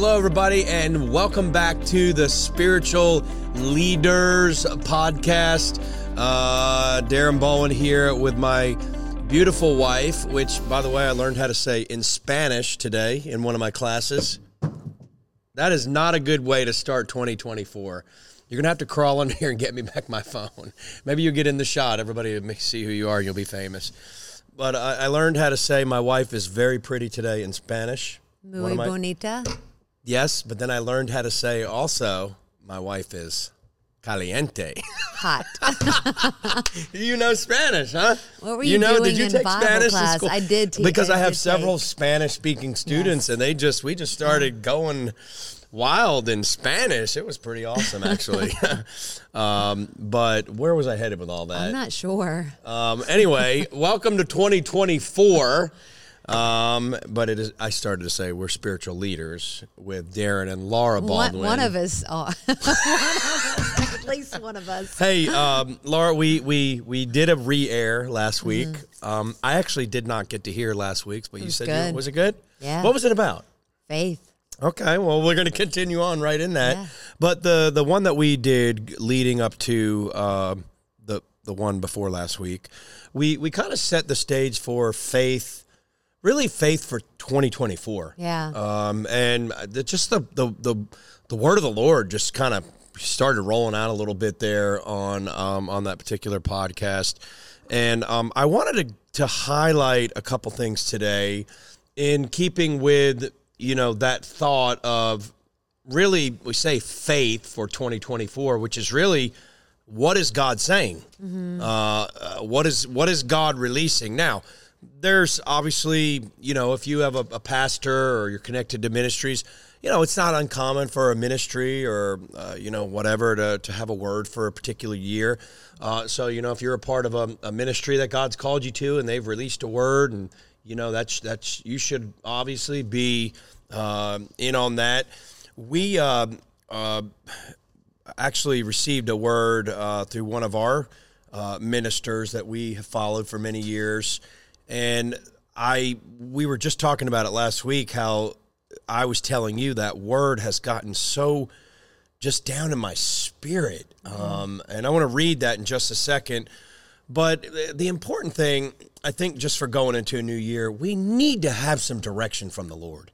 hello, everybody, and welcome back to the Spiritual Leaders Podcast. Uh, Darrin Baldwin here with my beautiful wife, which, by the way, I learned how to say in Spanish today in one of my classes. That is not a good way to start 2024. You're going to have to crawl under here and get me back my phone. Maybe you'll get in the shot. Everybody will see who you are you'll be famous. But I, I learned how to say my wife is very pretty today in Spanish. Muy bonita. Yes, but then I learned how to say also my wife is caliente. Hot. you know Spanish, huh? What were you you know, doing did you in take Bible Spanish class? I did because I, I have several. Spanish speaking students, and they just we just started going wild in Spanish. It was pretty awesome, actually. um, but where was I headed with all that? I'm not sure. Um, anyway, welcome to 2024. Um, but it is. I started to say we're spiritual leaders with Darrin and Laura Baldwin. one of us. Oh, one of us. At least one of us. Hey, um, Laura, we we we did a re-air last week. Um, I actually did not get to hear last week's, but you said you, was it good? Yeah. What was it about? Faith. Okay, well, we're going to continue on right in that. Yeah. But the the one that we did leading up to uh, the the one before last week, we we kind of set the stage for faith, really faith for 2024. Yeah. Um, and the, just the, the the the word of the Lord just kind of started rolling out a little bit there on um, on that particular podcast, and um, I wanted to to highlight a couple things today, in keeping with you know that thought of really we say faith for 2024, which is really what is God saying? Uh, uh, what is what is God releasing now? There's obviously you know if you have a, a pastor or you're connected to ministries, you know it's not uncommon for a ministry or uh, you know whatever to to have a word for a particular year. Uh, so you know if you're a part of a, a ministry that God's called you to and they've released a word and you know that's that's you should obviously be um in on that. We uh, uh, actually received a word uh, through one of our uh, ministers that we have followed for many years, and I we were just talking about it last week. How I was telling you that word has gotten so just down in my spirit, um, and I want to read that in just a second. But the important thing, I think, just for going into a new year, we need to have some direction from the Lord.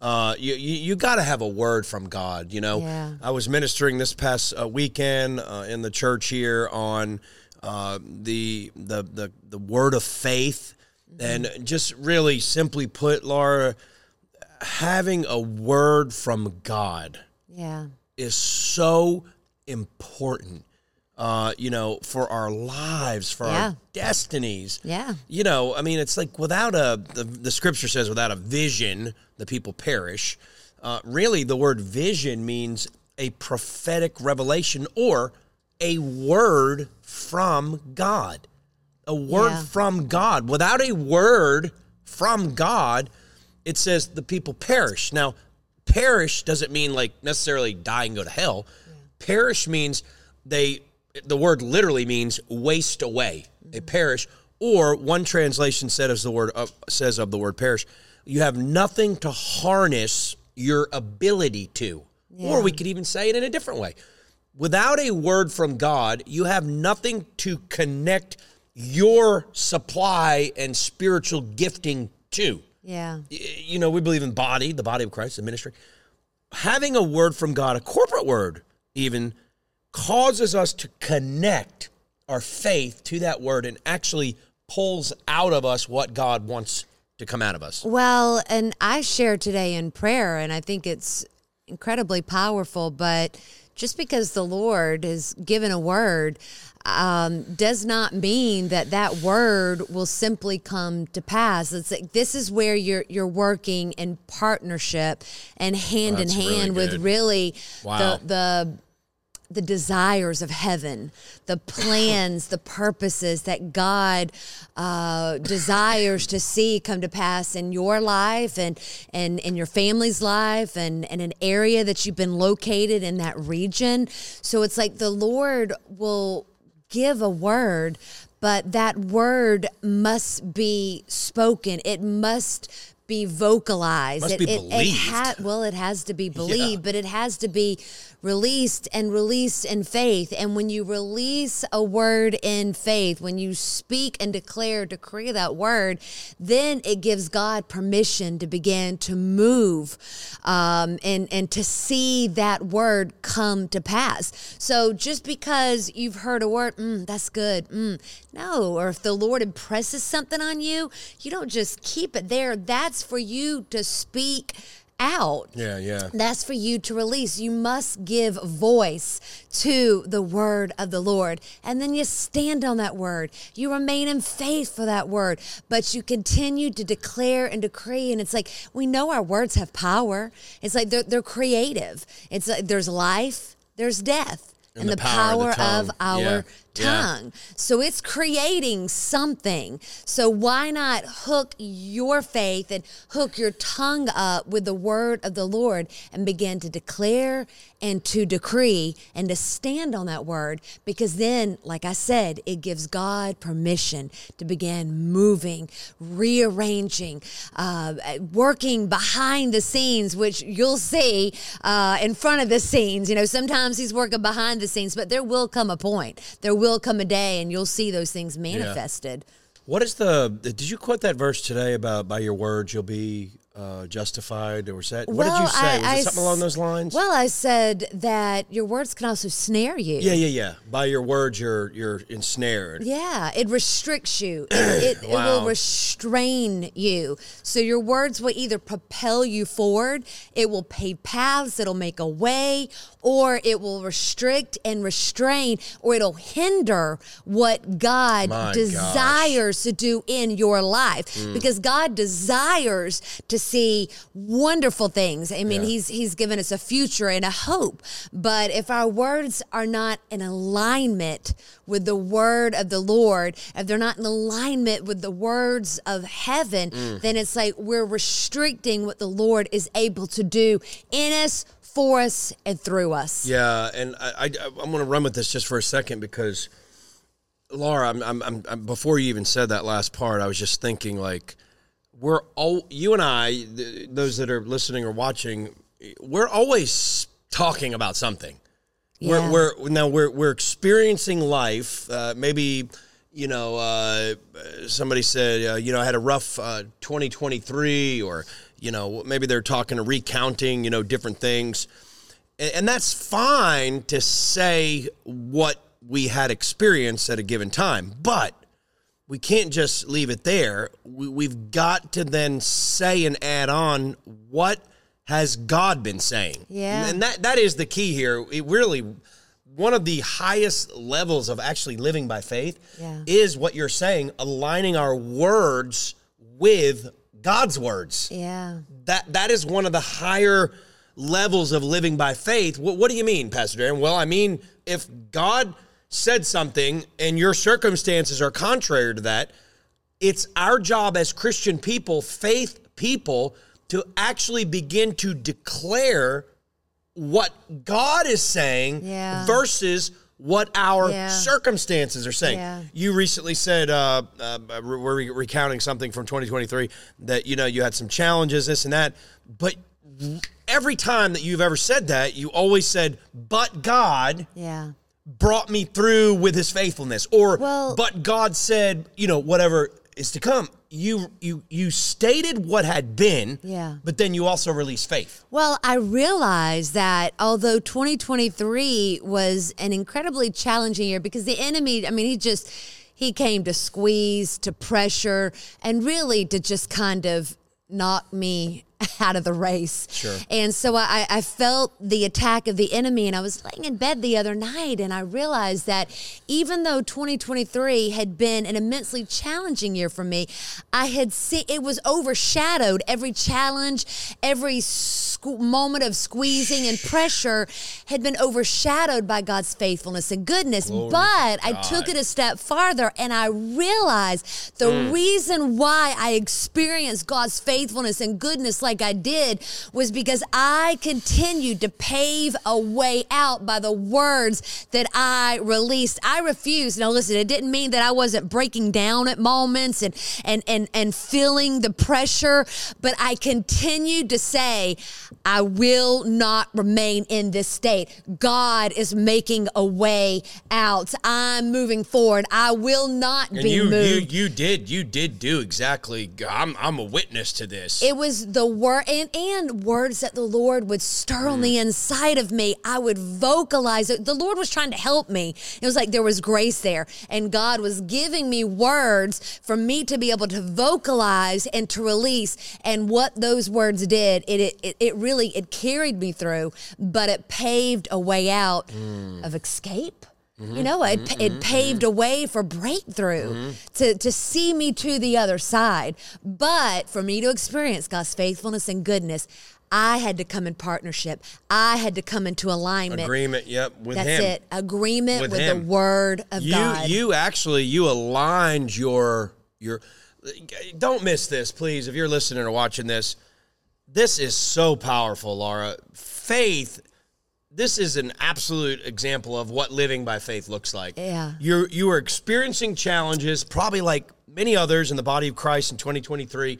Uh, you you, you got to have a word from God. You know, Yeah. I was ministering this past uh, weekend uh, in the church here on uh, the, the the the word of faith, and just really simply put, Laura, having a word from God Yeah. is so important. Uh, you know, for our lives, for Yeah. our destinies. Yeah. You know, I mean, it's like without a the, the scripture says without a vision, the people perish. Uh, really, the word vision means a prophetic revelation or a word from God. A word Yeah. from God. Without a word from God, it says the people perish. Now, perish doesn't mean like necessarily die and go to hell. Perish means they the word literally means waste away. They mm-hmm. perish. Or one translation said as the word of, says of the word perish, you have nothing to harness your ability to. Or we could even say it in a different way. Without a word from God, you have nothing to connect your supply and spiritual gifting too. Yeah. you know, we believe in body, the body of Christ, the ministry. Having a word from God, a corporate word, even causes us to connect our faith to that word and actually pulls out of us what God wants to come out of us. Well, and I share today in prayer, and I think it's incredibly powerful. But just because the Lord has given a word um, does not mean that that word will simply come to pass. It's like this is where you're you're working in partnership and hand That's in really hand with really Wow. the the the desires of heaven, the plans, the purposes that God uh, desires to see come to pass in your life and, and in your family's life and, and an area that you've been located in that region. So it's like the Lord will give a word, but that word must be spoken. It must be vocalized. Must it, be it, believed. ha- well, it has to be believed, but it has to be released and released in faith. And when you release a word in faith, when you speak and declare, decree that word, then it gives God permission to begin to move um, and and to see that word come to pass. So just because you've heard a word, mm, that's good. Mm, no, or if the Lord impresses something on you, you don't just keep it there. That's for you to speak out. Yeah, yeah. That's for you to release. You must give voice to the word of the Lord. And then you stand on that word. You remain in faith for that word, but you continue to declare and decree. And it's like we know our words have power. It's like they're, they're creative. It's like there's life, there's death. And, the, power, of, our Yeah, yeah. tongue. So it's creating something. So why not hook your faith and hook your tongue up with the word of the Lord and begin to declare and to decree and to stand on that word? Because then, like I said, it gives God permission to begin moving, rearranging, uh, working behind the scenes, which you'll see uh, in front of the scenes. You know, sometimes He's working behind the scenes, but there will come a point. There will come a day, and you'll see those things manifested. What is the? Did you quote that verse today about by your words you'll be uh, justified, or was that? What did you say? was it something along those lines? Well, I said that your words can also snare you. yeah, yeah, yeah. By your words, you're you're ensnared. Yeah, it restricts you. It, it, it will restrain you. So your words will either propel you forward, it will pave paths, it'll make a way, or it will restrict and restrain, or it'll hinder what God My gosh. desires to do in your life. Mm. Because God desires to see wonderful things. I mean, Yeah. He's He's given us a future and a hope. But if our words are not in alignment with the word of the Lord, if they're not in alignment with the words of heaven, Mm. then it's like we're restricting what the Lord is able to do in us, for us, and through us. Yeah, and I, I I'm going to run with this just for a second because Laura, I'm, I'm, I'm, I'm before you even said that last part, I was just thinking like we're all you and I, th- those that are listening or watching, we're always talking about something. Yeah. We're, we're now we're we're experiencing life. Uh, maybe you know uh, somebody said uh, you know I had a rough uh, 2023, or you know maybe they're talking or recounting you know different things, and, and that's fine to say what we had experienced at a given time, but we can't just leave it there. We, we've got to then say and add on what has God been saying. Yeah. And that that is the key here. It really one of the highest levels of actually living by faith Yeah. is what you're saying, aligning our words with God's words. Yeah. That that is one of the higher levels of living by faith. What, what do you mean, Pastor Darrin? Well, I mean, if God said something and your circumstances are contrary to that, it's our job as Christian people, faith people, to actually begin to declare what God is saying Yeah. versus what our Yeah. circumstances are saying. Yeah. You recently said uh, uh, we're re- recounting something from 2023 that you know you had some challenges, this and that, but every time that you've ever said that, you always said, "But God." Yeah. Brought me through with his faithfulness. Or Well- but god said you know whatever is to come. You you you stated what had been Yeah. but then you also released faith. Well, I realized that although 2023 was an incredibly challenging year because the enemy, I mean, he just he came to squeeze, to pressure, and really to just kind of knock me out of the race. Sure. And so I, I felt the attack of the enemy, and I was laying in bed the other night, and I realized that even though 2023 had been an immensely challenging year for me, I had seen it was overshadowed. Every challenge, every sque- moment of squeezing and pressure had been overshadowed by God's faithfulness and goodness. but I took it a step farther, and I realized the reason why I experienced God's faithfulness and goodness like like I did was because I continued to pave a way out by the words that I released. I refused. Now listen, it didn't mean that I wasn't breaking down at moments and and and and feeling the pressure, but I continued to say, I will not remain in this state. God is making a way out. I'm moving forward. I will not And be you, you you did you did do exactly. I'm I'm a witness to this. it was the word and, and words that the Lord would stir on Mm. the inside of me. I would vocalize it. The Lord was trying to help me. It was like there was grace there, and God was giving me words for me to be able to vocalize and to release. And what those words did, it it, it really it carried me through, but it paved a way out Mm. of escape. Mm-hmm. You know, it, it paved a way for breakthrough Mm-hmm. to, to see me to the other side. But for me to experience God's faithfulness and goodness, I had to come in partnership. I had to come into alignment. Agreement. Yep. With That's him. it. Agreement With with, the word of you God. you actually you aligned your your don't miss this please if you're listening or watching this this is so powerful laura faith this is an absolute example of what living by faith looks like Yeah. you're you are experiencing challenges probably like many others in the body of christ in 2023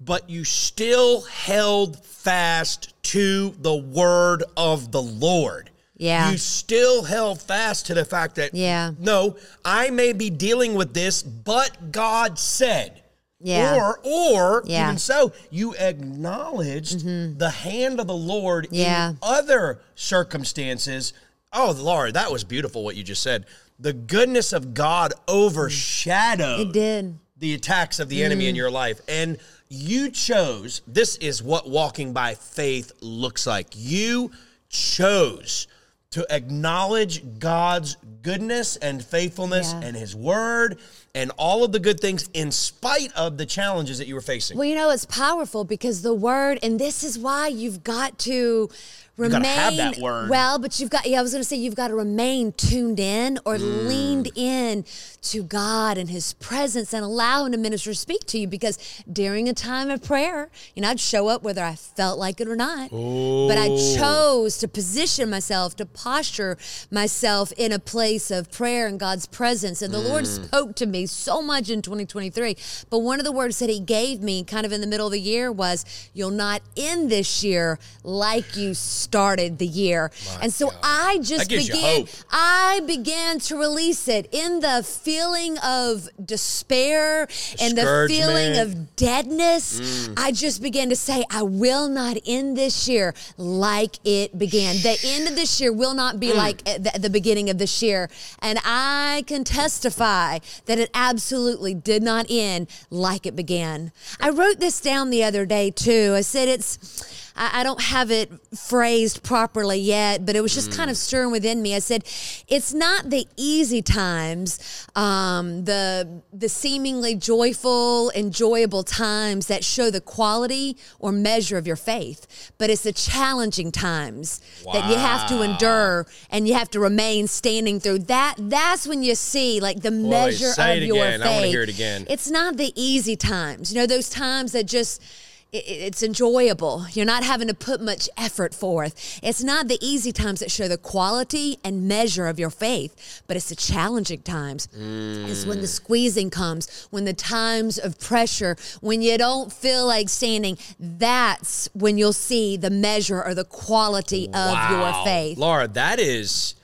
but you still held fast to the word of the lord Yeah. you still held fast to the fact that Yeah. no, I may be dealing with this, but God said. Yeah. Or or Yeah. Mm-hmm. even so, you acknowledged the hand of the Lord Yeah. in other circumstances. Oh, Lord, that was beautiful what you just said. The goodness of God overshadowed it did. the attacks of the enemy Mm. in your life. And you chose, this is what walking by faith looks like. You chose to acknowledge God's goodness and faithfulness Yeah. and his word and all of the good things in spite of the challenges that you were facing. Well, you know, it's powerful because the word, and this is why you've got to remain. gotta have that word. Well, but you've got, yeah, I was going to say, you've got to remain tuned in or Mm. leaned in to God and His presence and allow Him to minister, speak to you. Because during a time of prayer, you know, I'd show up whether I felt like it or not. But I chose to position myself, to posture myself in a place of prayer and God's presence. And the Lord Mm. spoke to me so much in 2023. But one of the words that He gave me kind of in the middle of the year was, You'll not end this year like you started the year. and so God. I just That gives you began. I began to release it in the feeling of despair and the feeling of deadness. Mm. I just began to say, I will not end this year like it began. The end of this year will not be mm. like eh, the, the beginning of this year. And I can testify that it absolutely did not end like it began. I wrote this down the other day too. I said it's. I I don't have it phrased properly yet, but it was just kind of stirring within me. I said, "It's not the easy times, um, the the seemingly joyful, enjoyable times that show the quality or measure of your faith, but it's the challenging times that you have to endure and you have to remain standing through. That that's when you see like the measure say of it your again. faith. I wanna hear it again. It's not the easy times. You know, those times that just it's enjoyable. You're not having to put much effort forth. It's not the easy times that show the quality and measure of your faith, but it's the challenging times. It's when the mm. squeezing comes, when the times of pressure, when you don't feel like standing. That's when you'll see the measure or the quality of your faith. Laura, that is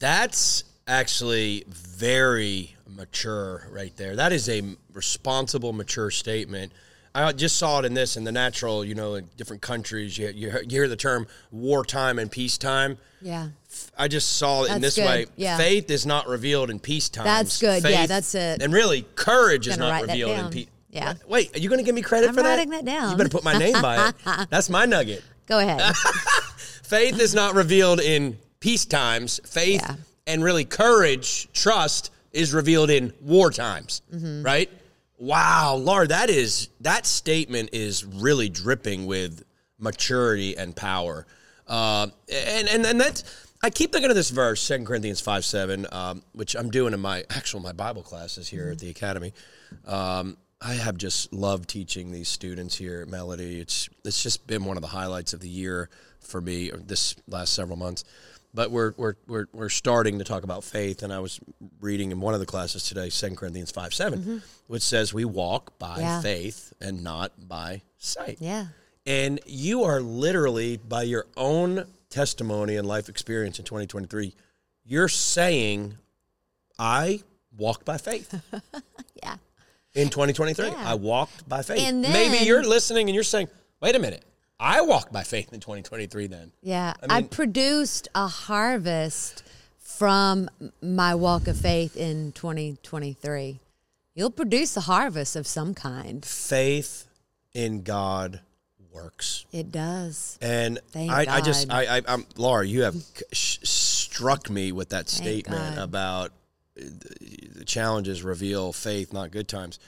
that's actually very mature right there. That is a responsible, mature statement. I just saw it in this in the natural, you know, in different countries. You, you, you hear the term wartime and peacetime. Yeah. I just saw it in this good. way. Yeah. Faith is not revealed in peacetime. That's good. Yeah, that's it. And really, courage is not revealed in peace. Yeah. Wait, are you going to give me credit I'm for that? writing that down. You better put my name by it. That's my nugget. Go ahead. Faith is not revealed in peace times. Faith Yeah. and really courage, trust is revealed in war times, Mm-hmm. right? Wow, Laura, that is that statement is really dripping with maturity and power. Uh, and and and that's I keep thinking of this verse, 2 Corinthians 5 7, um, which I'm doing in my actual my Bible classes here at the academy. Um, I have just loved teaching these students here at Melody. It's it's just been one of the highlights of the year for me or this last several months. But we're we're we're we're starting to talk about faith, and I was reading in one of the classes today, 2 Corinthians five 7 mm-hmm. which says we walk by Yeah. faith and not by sight. Yeah. And you are literally, by your own testimony and life experience in 2023, you're saying, I walked by faith. Yeah. In 2023, Yeah. I walked by faith. And Maybe you're listening and you're saying, wait a minute, I walked by faith in 2023 then. Yeah. I I, produced a harvest from my walk of faith in 2023. You'll produce a harvest of some kind. Faith in God works. It does. And Thank I, I just, I, I, I'm Laura. You have sh- struck me with that statement about uh, the challenges reveal faith, not good times.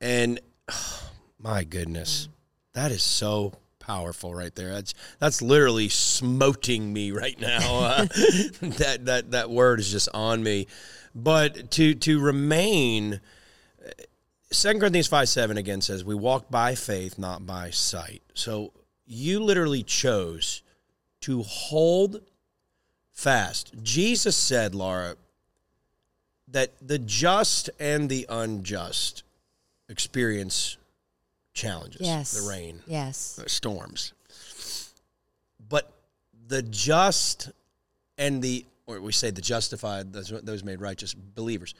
And my goodness, that is so powerful right there. That's that's literally smoting me right now. Uh, that that that word is just on me. But to to remain. Second Corinthians five seven again says we walk by faith, not by sight. So you literally chose to hold fast. Jesus said, Laura, that the just and the unjust experience challenges, Yes. the rain, Yes. the storms. But the just and the, or we say the justified, those, those made righteous believers,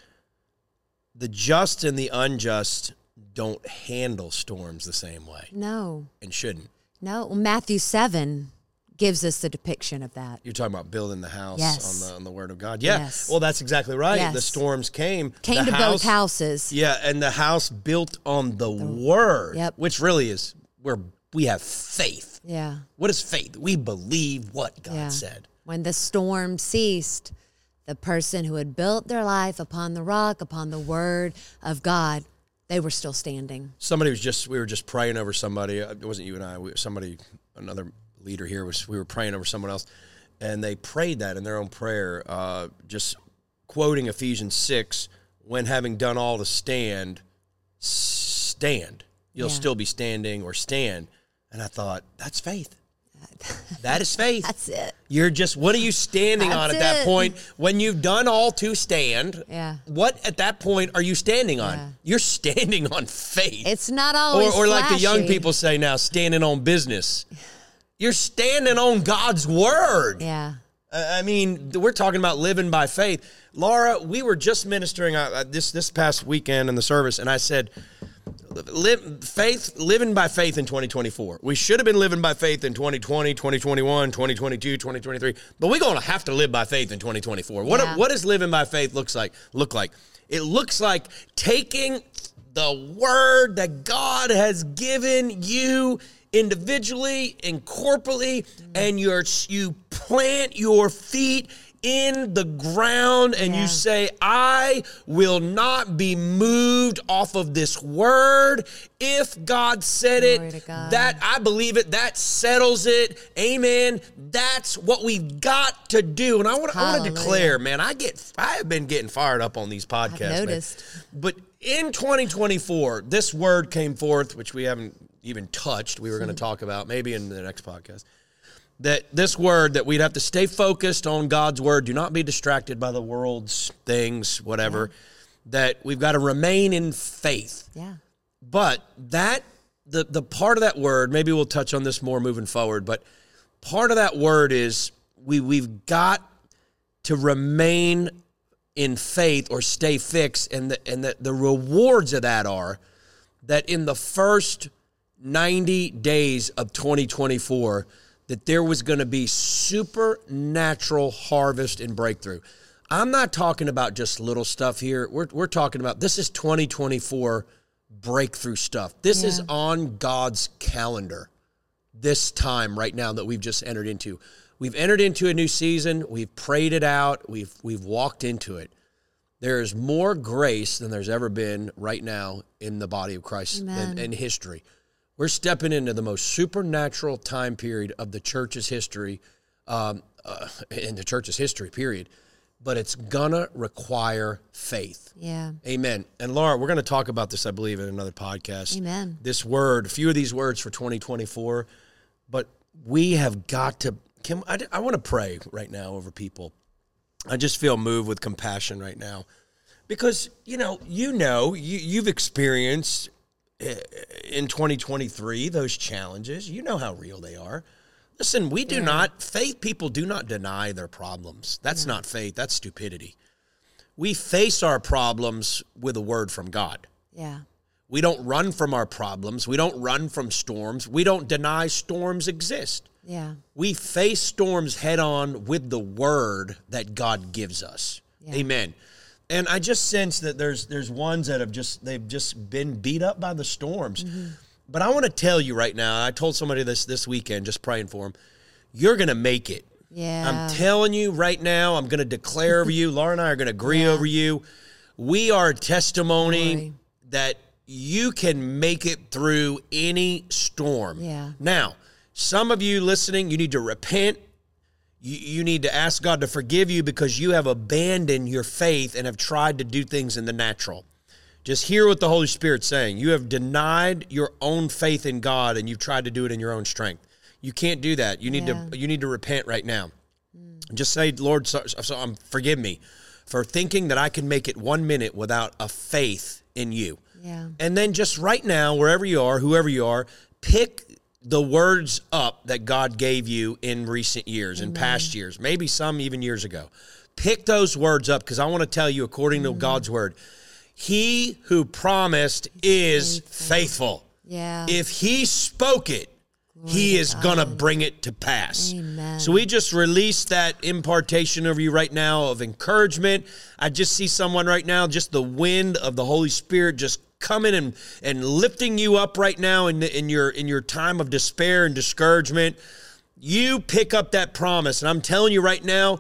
the just and the unjust don't handle storms the same way No. and shouldn't. No. Well, Matthew 7 gives us the depiction of that. You're talking about building the house Yes. on the on the word of God. Yeah. Yes. Well, that's exactly right. The storms came. Came the to both houses. Yeah, and the house built on the word, Yep. which really is where we have faith. Yeah. What is faith? We believe what God Yeah. said. When the storm ceased, the person who had built their life upon the rock, upon the word of God, they were still standing. Somebody was just we were just praying over somebody. It wasn't you and I. We, somebody, another leader here was we were praying over someone else, and they prayed that in their own prayer, uh, just quoting Ephesians six. When having done all to stand, stand. You'll Yeah. still be standing or stand. And I thought that's faith. That is faith. That's it. You're just what are you standing on That's at that point when you've done all to stand? Yeah. What at that point are you standing on? Yeah. You're standing on faith. It's not or always or like the young people say now, standing on business. You're standing on God's word. Yeah. I mean, we're talking about living by faith. Laura, we were just ministering uh, uh, this this past weekend in the service, and I said, live faith, living by faith in 2024. We should have been living by faith in 2020, 2021, 2022, 2023, but we're going to have to live by faith in 2024. What Yeah. what does living by faith looks like? Look like it looks like taking the word that God has given you individually and corporately and you're you plant your feet in the ground and you say I will not be moved off of this word. If God said Glory it God. that I believe it that settles it. Amen. That's what we've got to do. And I want I want to declare man I get I have been getting fired up on these podcasts. But in 2024, this word came forth, which we haven't even touched. We were going to hmm. talk about maybe in the next podcast. That this word that we'd have to stay focused on God's word. Do not be distracted by the world's things, whatever. That we've got to remain in faith. Yeah. But that the the part of that word, maybe we'll touch on this more moving forward, but part of that word is we we've got to remain in faith or stay fixed and the and the, the rewards of that are that in the first 90 days of 2024 that there was going to be supernatural harvest and breakthrough. I'm not talking about just little stuff here. We're, we're talking about this is 2024 breakthrough stuff. This is on God's calendar this time right now that we've just entered into. We've entered into a new season. We've prayed it out. We've we've walked into it. There is more grace than there's ever been right now in the body of Christ and in history. We're stepping into the most supernatural time period of the church's history, um, uh, in the church's history. Period. but it's gonna require faith. Yeah. Amen. And Laura, we're going to talk about this, I believe, in another podcast. Amen. This word, a few of these words for 2024, but we have got to. Kim, I, I want to pray right now over people. I just feel moved with compassion right now, because you know, you know, you, you've experienced Uh, in 2023 those challenges. You know how real they are. Listen, we do not faith people do not deny their problems. That's not faith. That's stupidity we face our problems with a word from God. Yeah. We don't run from our problems. We don't run from storms. We don't deny storms exist. Yeah. We face storms head on with the word that God gives us. Yeah. Amen. And I just sense that there's there's ones that have just they've just been beat up by the storms. Mm-hmm. But I want to tell you right now, I told somebody this this weekend just praying for them. You're going to make it. Yeah. I'm telling you right now, I'm going to declare over you. Laura and I are going to agree Yeah. over you. We are testimony that you can make it through any storm. Yeah. Now, some of you listening, you need to repent. You, you need to ask God to forgive you because you have abandoned your faith and have tried to do things in the natural. Just hear what the Holy Spirit's saying. You have denied your own faith in God and you've tried to do it in your own strength. You can't do that. You need Yeah. to you need to repent right now. Just say, Lord, so, so, um, forgive me for thinking that I can make it one minute without a faith in you. Yeah. And then just right now, wherever you are, whoever you are, pick the words up that God gave you in recent years, in past years, maybe some even years ago. Pick those words up because I want to tell you, according to God's word, He who promised is faithful. Yeah. If He spoke it, he is going to bring it to pass. Amen. So we just released that impartation over you right now of encouragement. I just see someone right now, just the wind of the Holy Spirit just coming and, and lifting you up right now in, in your in your time of despair and discouragement. You pick up that promise. And I'm telling you right now,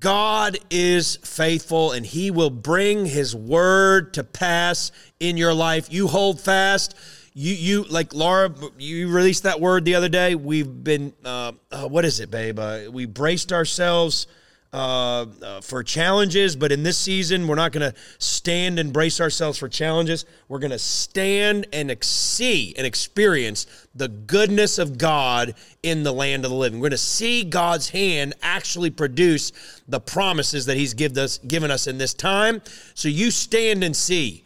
God is faithful and he will bring his word to pass in your life. You hold fast. You, you like Laura, you released that word the other day. We've been, uh, uh, what is it, babe? Uh, we braced ourselves uh, uh, for challenges, but in this season, we're not going to stand and brace ourselves for challenges. We're going to stand and ex- see and experience the goodness of God in the land of the living. We're going to see God's hand actually produce the promises that He's give us, given us in this time. So you stand and see.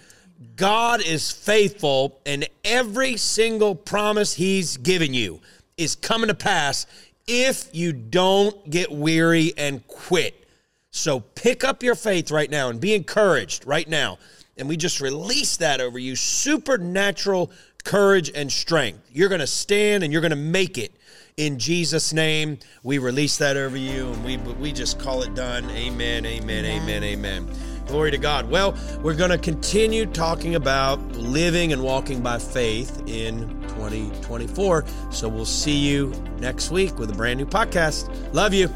God is faithful, and every single promise He's given you is coming to pass if you don't get weary and quit. So pick up your faith right now and be encouraged right now. And we just release that over you supernatural courage and strength. You're going to stand and you're going to make it. In Jesus' name, we release that over you and we, we just call it done. Amen, amen, amen, amen. Glory to God. Well, we're going to continue talking about living and walking by faith in 2024. So we'll see you next week with a brand new podcast. Love you.